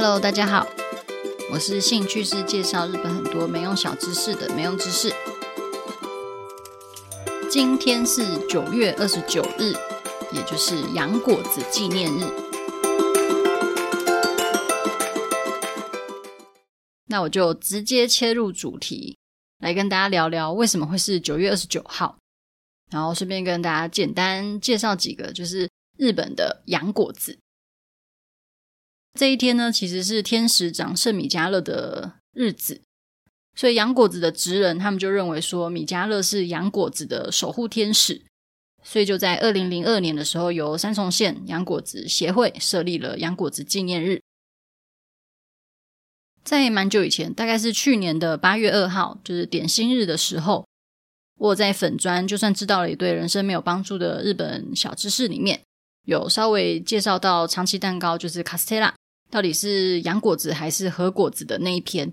Hello，大家好，我是兴趣是介绍日本很多没用小知识的没用知识。今天是九月二十九日，也就是洋果子纪念日。那我就直接切入主题，来跟大家聊聊为什么会是九月二十九号，然后顺便跟大家简单介绍几个，就是日本的洋果子。这一天呢，其实是天使长圣米迦勒的日子，所以洋果子的职人他们就认为说，米迦勒是洋果子的守护天使，所以就在二零零二年的时候，由三重县洋果子协会设立了洋果子纪念日。在蛮久以前，大概是去年的八月二号，就是点心日的时候，我在粉专就算知道了一堆人生没有帮助的日本小知识里面，有稍微介绍到长崎蛋糕，就是卡斯特拉。到底是洋果子还是和果子的那一篇，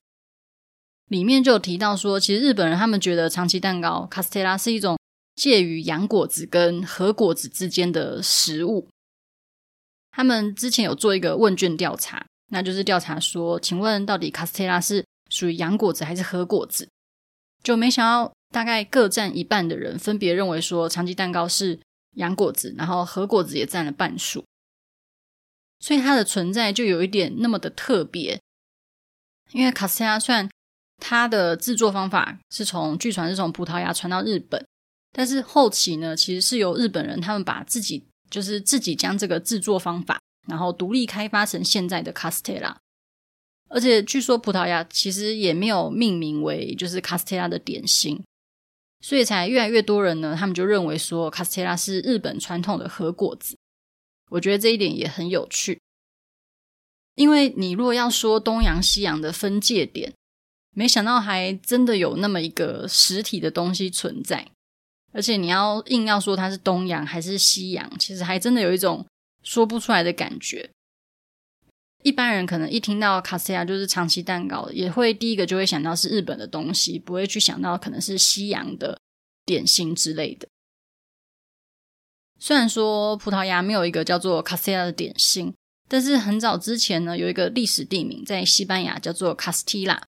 里面就有提到说，其实日本人他们觉得长崎蛋糕卡斯特拉是一种介于洋果子跟和果子之间的食物。他们之前有做一个问卷调查，那就是调查说，请问到底卡斯特拉是属于洋果子还是和果子？就没想到大概各占一半的人分别认为说长崎蛋糕是洋果子，然后和果子也占了半数。所以它的存在就有一点那么的特别，因为卡斯特拉虽然它的制作方法是从据传是从葡萄牙传到日本，但是后期呢，其实是由日本人他们把自己就是自己将这个制作方法，然后独立开发成现在的卡斯特拉，而且据说葡萄牙其实也没有命名为就是卡斯特拉的点心，所以才越来越多人呢，他们就认为说卡斯特拉是日本传统的和果子。我觉得这一点也很有趣，因为你如果要说东洋西洋的分界点，没想到还真的有那么一个实体的东西存在，而且你要硬要说它是东洋还是西洋，其实还真的有一种说不出来的感觉。一般人可能一听到卡斯亚就是长期蛋糕，也会第一个就会想到是日本的东西，不会去想到可能是西洋的点心之类的。虽然说葡萄牙没有一个叫做卡斯特拉的点心，但是很早之前呢，有一个历史地名在西班牙叫做卡斯蒂拉，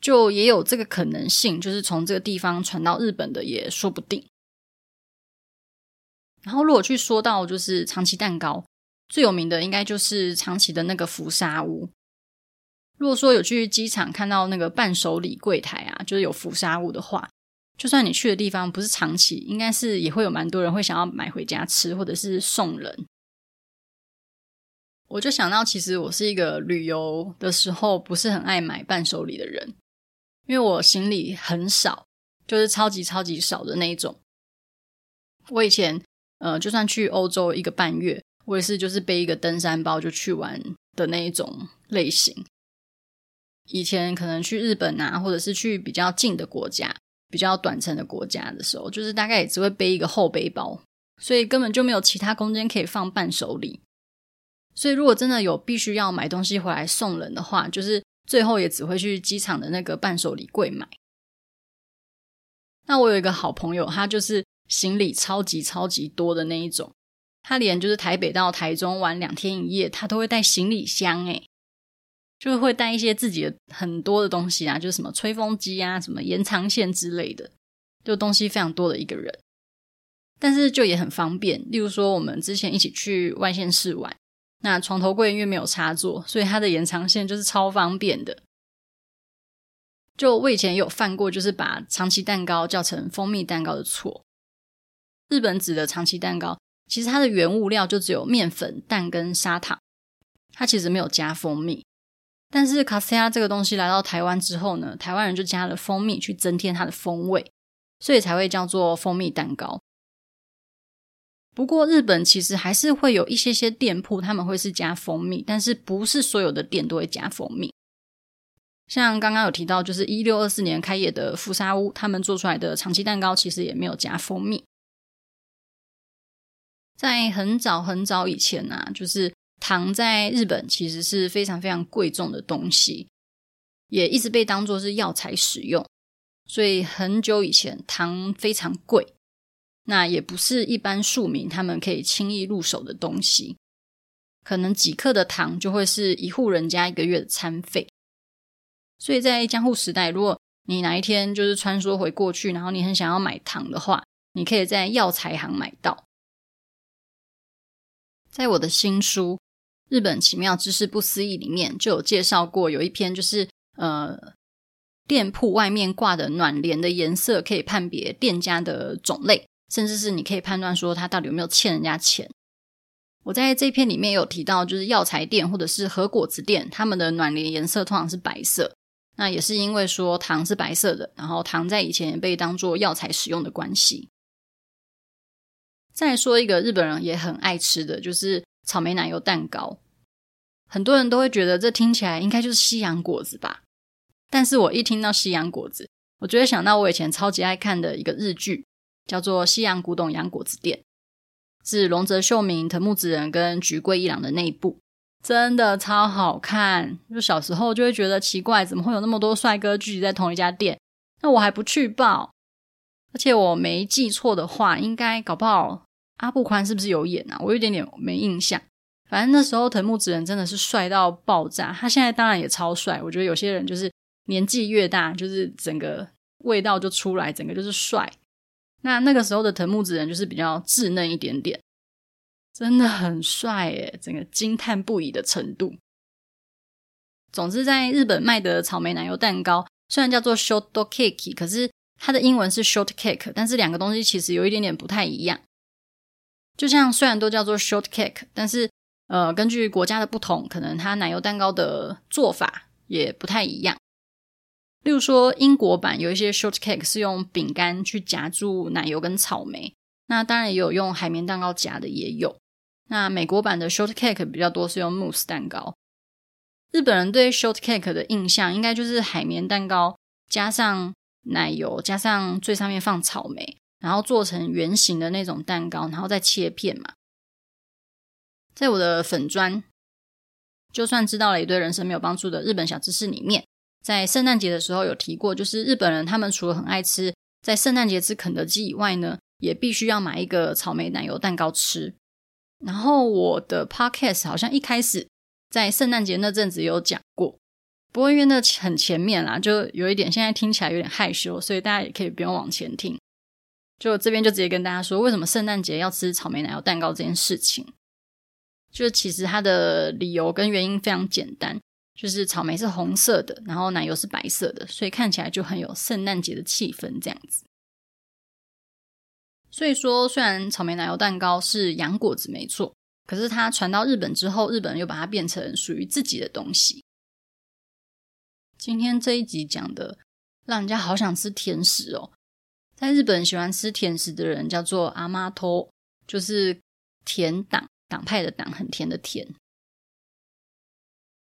就也有这个可能性，就是从这个地方传到日本的也说不定。然后如果去说到就是长崎蛋糕，最有名的应该就是长崎的那个福沙屋。如果说有去机场看到那个伴手礼柜台啊，就是有福沙屋的话。就算你去的地方不是长崎，应该是也会有蛮多人会想要买回家吃，或者是送人。我就想到，其实我是一个旅游的时候不是很爱买伴手礼的人，因为我行李很少，就是超级超级少的那一种。我以前呃，就算去欧洲一个半月，我也是就是背一个登山包就去玩的那一种类型。以前可能去日本啊，或者是去比较近的国家。比较短程的国家的时候，就是大概也只会背一个厚背包，所以根本就没有其他空间可以放伴手礼。所以如果真的有必须要买东西回来送人的话，就是最后也只会去机场的那个伴手礼柜买。那我有一个好朋友，他就是行李超级超级多的那一种，他连就是台北到台中玩两天一夜，他都会带行李箱诶。就会带一些自己的很多的东西啊，就是什么吹风机啊、什么延长线之类的，就东西非常多的一个人。但是就也很方便，例如说我们之前一起去外县市玩，那床头柜因为没有插座，所以它的延长线就是超方便的。就我以前有犯过，就是把长崎蛋糕叫成蜂蜜蛋糕的错。日本指的长崎蛋糕，其实它的原物料就只有面粉、蛋跟砂糖，它其实没有加蜂蜜。但是卡斯亚这个东西来到台湾之后呢，台湾人就加了蜂蜜去增添它的风味，所以才会叫做蜂蜜蛋糕。不过日本其实还是会有一些些店铺他们会是加蜂蜜，但是不是所有的店都会加蜂蜜。像刚刚有提到，就是一六二四年开业的福沙屋，他们做出来的长期蛋糕其实也没有加蜂蜜。在很早很早以前呢、啊，就是。糖在日本其实是非常非常贵重的东西，也一直被当作是药材使用，所以很久以前糖非常贵，那也不是一般庶民他们可以轻易入手的东西。可能几克的糖就会是一户人家一个月的餐费。所以在江户时代，如果你哪一天就是穿梭回过去，然后你很想要买糖的话，你可以在药材行买到。在我的新书《日本奇妙知识不思议》里面，就有介绍过，有一篇就是呃，店铺外面挂的暖帘的颜色可以判别店家的种类，甚至是你可以判断说他到底有没有欠人家钱。我在这篇里面有提到，就是药材店或者是和果子店，他们的暖帘颜色通常是白色。那也是因为说糖是白色的，然后糖在以前也被当作药材使用的关系。再说一个日本人也很爱吃的就是草莓奶油蛋糕，很多人都会觉得这听起来应该就是西洋果子吧？但是我一听到西洋果子，我就会想到我以前超级爱看的一个日剧，叫做《西洋古董洋果子店》，是瀧泽秀明、藤木子人跟菊桂一郎的那一部。真的超好看，就小时候就会觉得奇怪，怎么会有那么多帅哥聚集在同一家店？那我还不去报？而且我没记错的话，应该搞不好阿部宽是不是有演啊？我有点点没印象。反正那时候藤木直人真的是帅到爆炸，他现在当然也超帅。我觉得有些人就是年纪越大，就是整个味道就出来，整个就是帅。那那个时候的藤木直人就是比较稚嫩一点点。真的很帅耶，整个惊叹不已的程度。总之，在日本卖的草莓奶油蛋糕虽然叫做 short cake，可是它的英文是 short cake，但是两个东西其实有一点点不太一样。就像虽然都叫做 short cake，但是呃，根据国家的不同，可能它奶油蛋糕的做法也不太一样。例如说，英国版有一些 short cake 是用饼干去夹住奶油跟草莓，那当然也有用海绵蛋糕夹的，也有。那美国版的 shortcake 比较多是用慕斯蛋糕。日本人对 shortcake 的印象应该就是海绵蛋糕加上奶油，加上最上面放草莓，然后做成圆形的那种蛋糕，然后再切片嘛。在我的粉专，就算知道了一堆人生没有帮助的日本小知识里面，在圣诞节的时候有提过，就是日本人他们除了很爱吃在圣诞节吃肯德基以外呢，也必须要买一个草莓奶油蛋糕吃。然后我的 podcast 好像一开始在圣诞节那阵子有讲过，不过因为那很前面啦，就有一点现在听起来有点害羞，所以大家也可以不用往前听。就这边就直接跟大家说，为什么圣诞节要吃草莓奶油蛋糕这件事情，就其实它的理由跟原因非常简单，就是草莓是红色的，然后奶油是白色的，所以看起来就很有圣诞节的气氛这样子。所以说，虽然草莓奶油蛋糕是洋果子没错，可是它传到日本之后，日本人又把它变成属于自己的东西。今天这一集讲的，让人家好想吃甜食哦。在日本喜欢吃甜食的人叫做阿妈托，就是甜党党派的党，很甜的甜。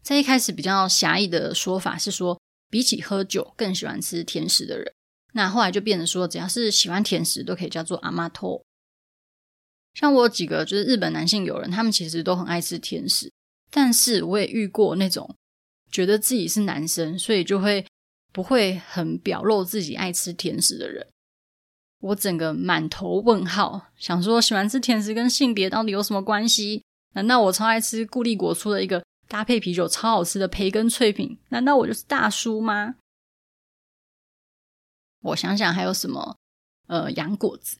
在一开始比较狭义的说法是说，比起喝酒，更喜欢吃甜食的人。那后来就变成说，只要是喜欢甜食，都可以叫做阿妈托。像我有几个就是日本男性友人，他们其实都很爱吃甜食，但是我也遇过那种觉得自己是男生，所以就会不会很表露自己爱吃甜食的人。我整个满头问号，想说喜欢吃甜食跟性别到底有什么关系？难道我超爱吃固力果出的一个搭配啤酒超好吃的培根脆饼？难道我就是大叔吗？我想想还有什么，呃，洋果子，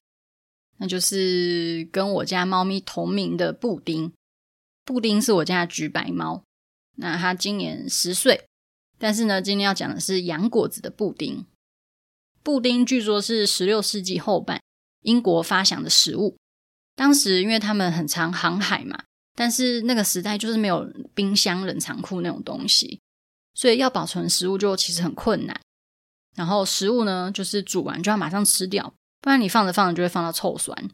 那就是跟我家猫咪同名的布丁。布丁是我家橘白猫，那它今年十岁。但是呢，今天要讲的是洋果子的布丁。布丁据说是十六世纪后半英国发祥的食物。当时因为他们很常航海嘛，但是那个时代就是没有冰箱、冷藏库那种东西，所以要保存食物就其实很困难。然后食物呢，就是煮完就要马上吃掉，不然你放着放着就会放到臭酸。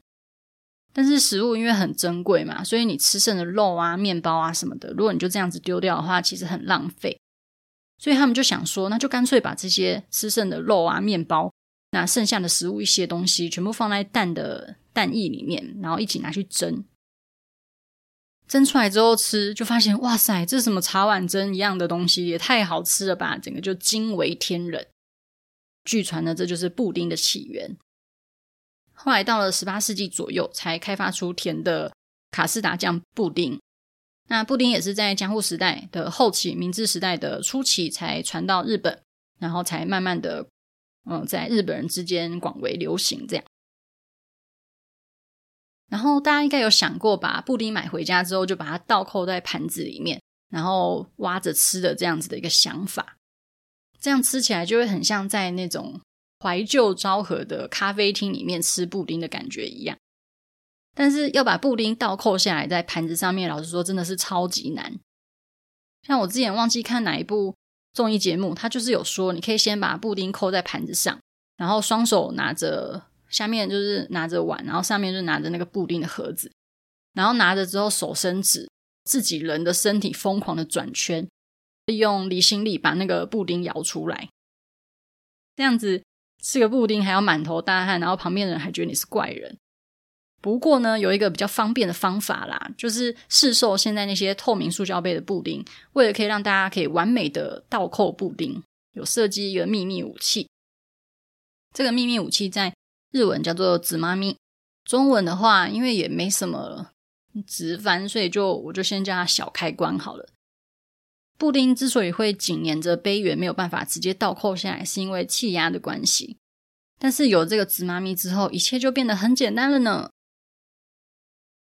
但是食物因为很珍贵嘛，所以你吃剩的肉啊、面包啊什么的，如果你就这样子丢掉的话，其实很浪费。所以他们就想说，那就干脆把这些吃剩的肉啊、面包，那剩下的食物一些东西，全部放在蛋的蛋液里面，然后一起拿去蒸。蒸出来之后吃，就发现哇塞，这是什么茶碗蒸一样的东西，也太好吃了吧！整个就惊为天人。据传呢，这就是布丁的起源。后来到了十八世纪左右，才开发出甜的卡士达酱布丁。那布丁也是在江户时代的后期、明治时代的初期才传到日本，然后才慢慢的，嗯，在日本人之间广为流行这样。然后大家应该有想过，把布丁买回家之后就把它倒扣在盘子里面，然后挖着吃的这样子的一个想法，这样吃起来就会很像在那种怀旧昭和的咖啡厅里面吃布丁的感觉一样。但是要把布丁倒扣下来在盘子上面，老实说真的是超级难。像我之前忘记看哪一部综艺节目，它就是有说，你可以先把布丁扣在盘子上，然后双手拿着，下面就是拿着碗，然后上面就拿着那个布丁的盒子，然后拿着之后手伸直，自己人的身体疯狂的转圈，利用离心力把那个布丁摇出来。这样子吃个布丁还要满头大汗，然后旁边的人还觉得你是怪人。不过呢，有一个比较方便的方法啦，就是市售现在那些透明塑胶杯的布丁，为了可以让大家可以完美的倒扣布丁，有设计一个秘密武器。这个秘密武器在日文叫做“つまみ”，中文的话，因为也没什么直翻，所以就我就先叫它“小开关”好了。布丁之所以会紧粘着杯缘，没有办法直接倒扣下来，是因为气压的关系。但是有这个“つまみ”之后，一切就变得很简单了呢。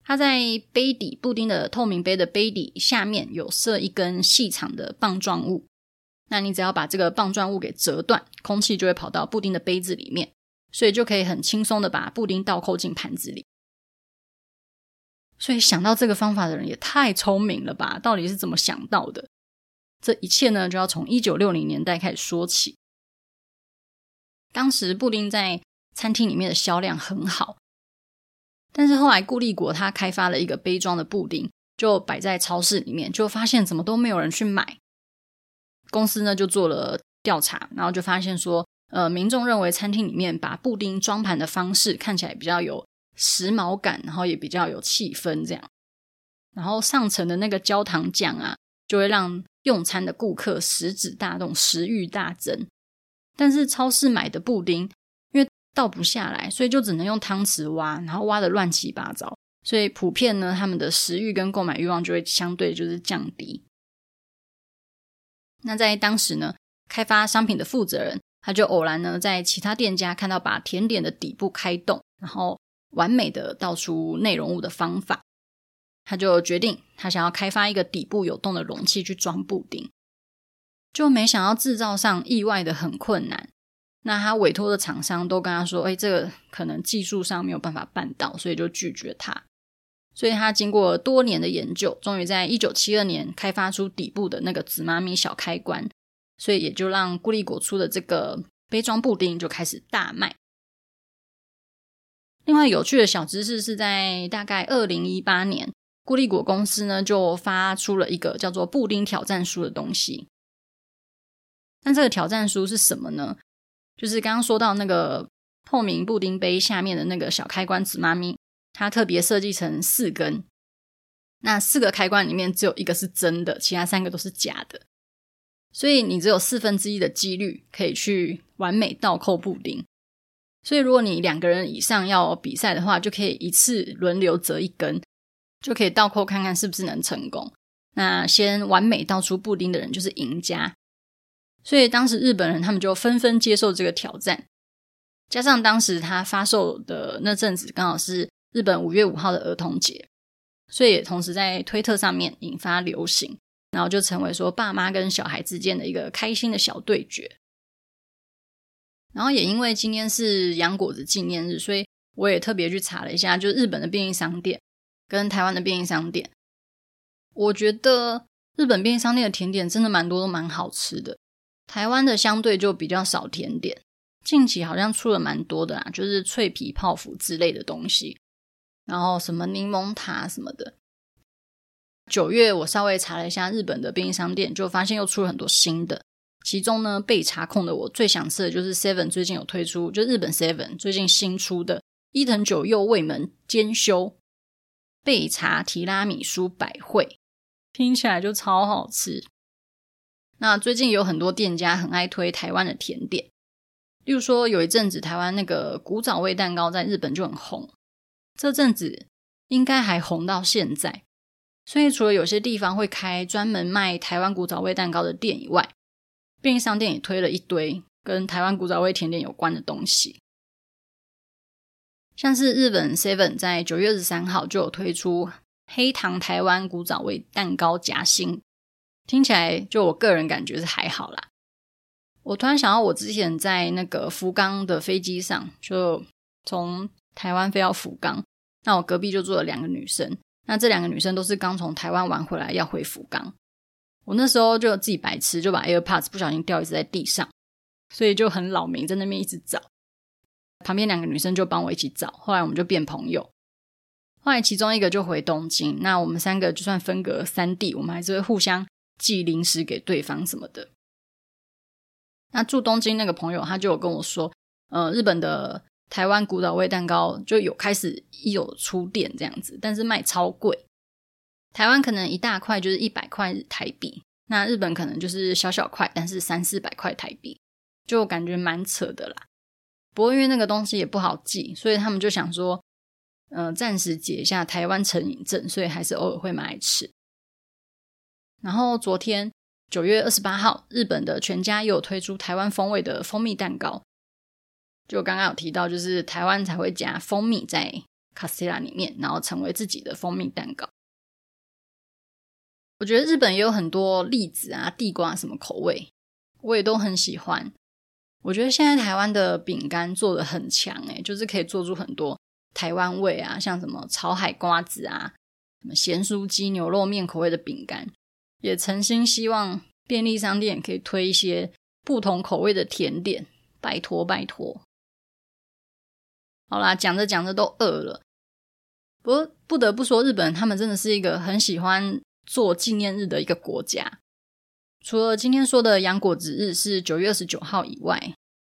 它在杯底布丁的透明杯的杯底下面有设一根细长的棒状物，那你只要把这个棒状物给折断，空气就会跑到布丁的杯子里面，所以就可以很轻松的把布丁倒扣进盘子里。所以想到这个方法的人也太聪明了吧？到底是怎么想到的？这一切呢，就要从一九六零年代开始说起。当时布丁在餐厅里面的销量很好。但是后来，固力果他开发了一个杯装的布丁，就摆在超市里面，就发现怎么都没有人去买。公司呢就做了调查，然后就发现说，呃，民众认为餐厅里面把布丁装盘的方式看起来比较有时髦感，然后也比较有气氛这样。然后上层的那个焦糖酱啊，就会让用餐的顾客食指大动，食欲大增。但是超市买的布丁，倒不下来，所以就只能用汤匙挖，然后挖的乱七八糟，所以普遍呢，他们的食欲跟购买欲望就会相对就是降低。那在当时呢，开发商品的负责人他就偶然呢在其他店家看到把甜点的底部开洞，然后完美的倒出内容物的方法，他就决定他想要开发一个底部有洞的容器去装布丁，就没想到制造上意外的很困难。那他委托的厂商都跟他说：“哎，这个可能技术上没有办法办到，所以就拒绝他。所以他经过多年的研究，终于在一九七二年开发出底部的那个つまみ小开关，所以也就让固力果出的这个杯装布丁就开始大卖。另外有趣的小知识是在大概二零一八年，固力果公司呢就发出了一个叫做布丁挑战书的东西。那这个挑战书是什么呢？ 就是刚刚说到那个透明布丁杯下面的那个小开关つまみ，它特别设计成四根，那四个开关里面只有一个是真的，其他三个都是假的，所以你只有四分之一的几率可以去完美倒扣布丁。所以如果你两个人以上要比赛的话，就可以一次轮流折一根，就可以倒扣看看是不是能成功。那先完美倒出布丁的人就是赢家。 所以当时日本人他们就纷纷接受这个挑战，加上当时他发售的那阵子刚好是日本五月五号的儿童节，所以也同时在推特上面引发流行，然后就成为说爸妈跟小孩之间的一个开心的小对决。然后也因为今天是洋果子纪念日，所以我也特别去查了一下，就日本的便利商店跟台湾的便利商店，我觉得日本便利商店的甜点真的蛮多，都蛮好吃的。台湾的相对就比较少甜点，近期好像出了蛮多的啦，就是脆皮泡芙之类的东西，然后什么柠檬塔什么的。九月我稍微查了一下日本的便利商店，就发现又出了很多新的。其中呢，被查控的我最想吃的就是 Seven 最近有推出，就日本 Seven 最近新出的伊藤久右卫门兼修焙茶提拉米苏百惠，听起来就超好吃。那最近有很多店家很爱推台湾的甜点，例如说有一阵子台湾那个古早味蛋糕在日本就很红，这阵子应该还红到现在。所以除了有些地方会开专门卖台湾古早味蛋糕的店以外，便利商店也推了一堆跟台湾古早味甜点有关的东西。像是日本 Seven 在九月二十三号就有推出黑糖台湾古早味蛋糕夹心，听起来就我个人感觉是还好啦。我突然想到，我之前在那个福冈的飞机上，就从台湾飞到福冈，那我隔壁就坐了两个女生，那这两个女生都是刚从台湾玩回来要回福冈。我那时候就自己白痴，就把 AirPods 不小心掉一直在地上，所以就很扰民，在那边一直找。旁边两个女生就帮我一起找，后来我们就变朋友。后来其中一个就回东京，那我们三个就算分隔三地，我们还是会互相寄零食给对方什么的。那住东京那个朋友他就有跟我说，呃，日本的台湾古早味蛋糕就有开始有出店这样子，但是卖超贵。台湾可能一大块就是一百块台币，那日本可能就是小小块，但是三四百块台币，就感觉蛮扯的啦。不过因为那个东西也不好寄，所以他们就想说，嗯、呃，暂时解一下台湾成瘾症，所以还是偶尔会买来吃。然后昨天九月二十八号，日本的全家又有推出台湾风味的蜂蜜蛋糕。就刚刚有提到，就是台湾才会加蜂蜜在卡斯特拉里面，然后成为自己的蜂蜜蛋糕。我觉得日本也有很多栗子啊、地瓜什么口味，我也都很喜欢。我觉得现在台湾的饼干做的很强，诶，就是可以做出很多台湾味啊，像什么炒海瓜子啊、什么咸酥鸡、牛肉面口味的饼干，也诚心希望便利商店可以推一些不同口味的甜点，拜托拜托。好啦，讲着讲着都饿了，不过不得不说，日本他们真的是一个很喜欢做纪念日的一个国家。除了今天说的洋果子日是九月二十九号以外，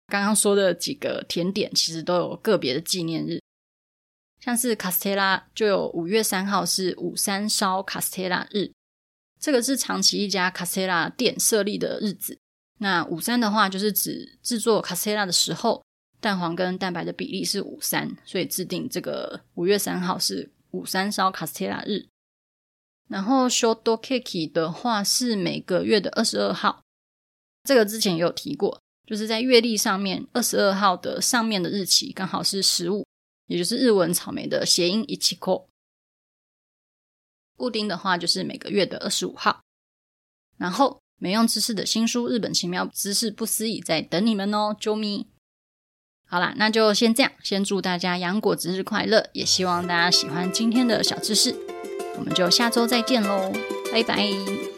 刚刚说的几个甜点其实都有个别的纪念日，像是卡斯特拉就有五月三号是五三烧卡斯特拉日，这个是长崎一家卡斯特拉店设立的日子。那五三的话就是指制作卡斯特拉的时候，蛋黄跟蛋白的比例是五三，所以制定这个五月三号是五三烧卡斯特拉日。然后 short cake 的话是每个月的二十二号，这个之前也有提过，就是在月历上面二十二号的上面的日期刚好是十五，也就是日文草莓的谐音一起扣。布丁的话就是每个月的二十五号。然后没用知识的新书《日本奇妙知识不思议》在等你们哦，啾咪。好啦，那就先这样，先祝大家杨果子日快乐，也希望大家喜欢今天的小知识。我们就下周再见喽，拜拜。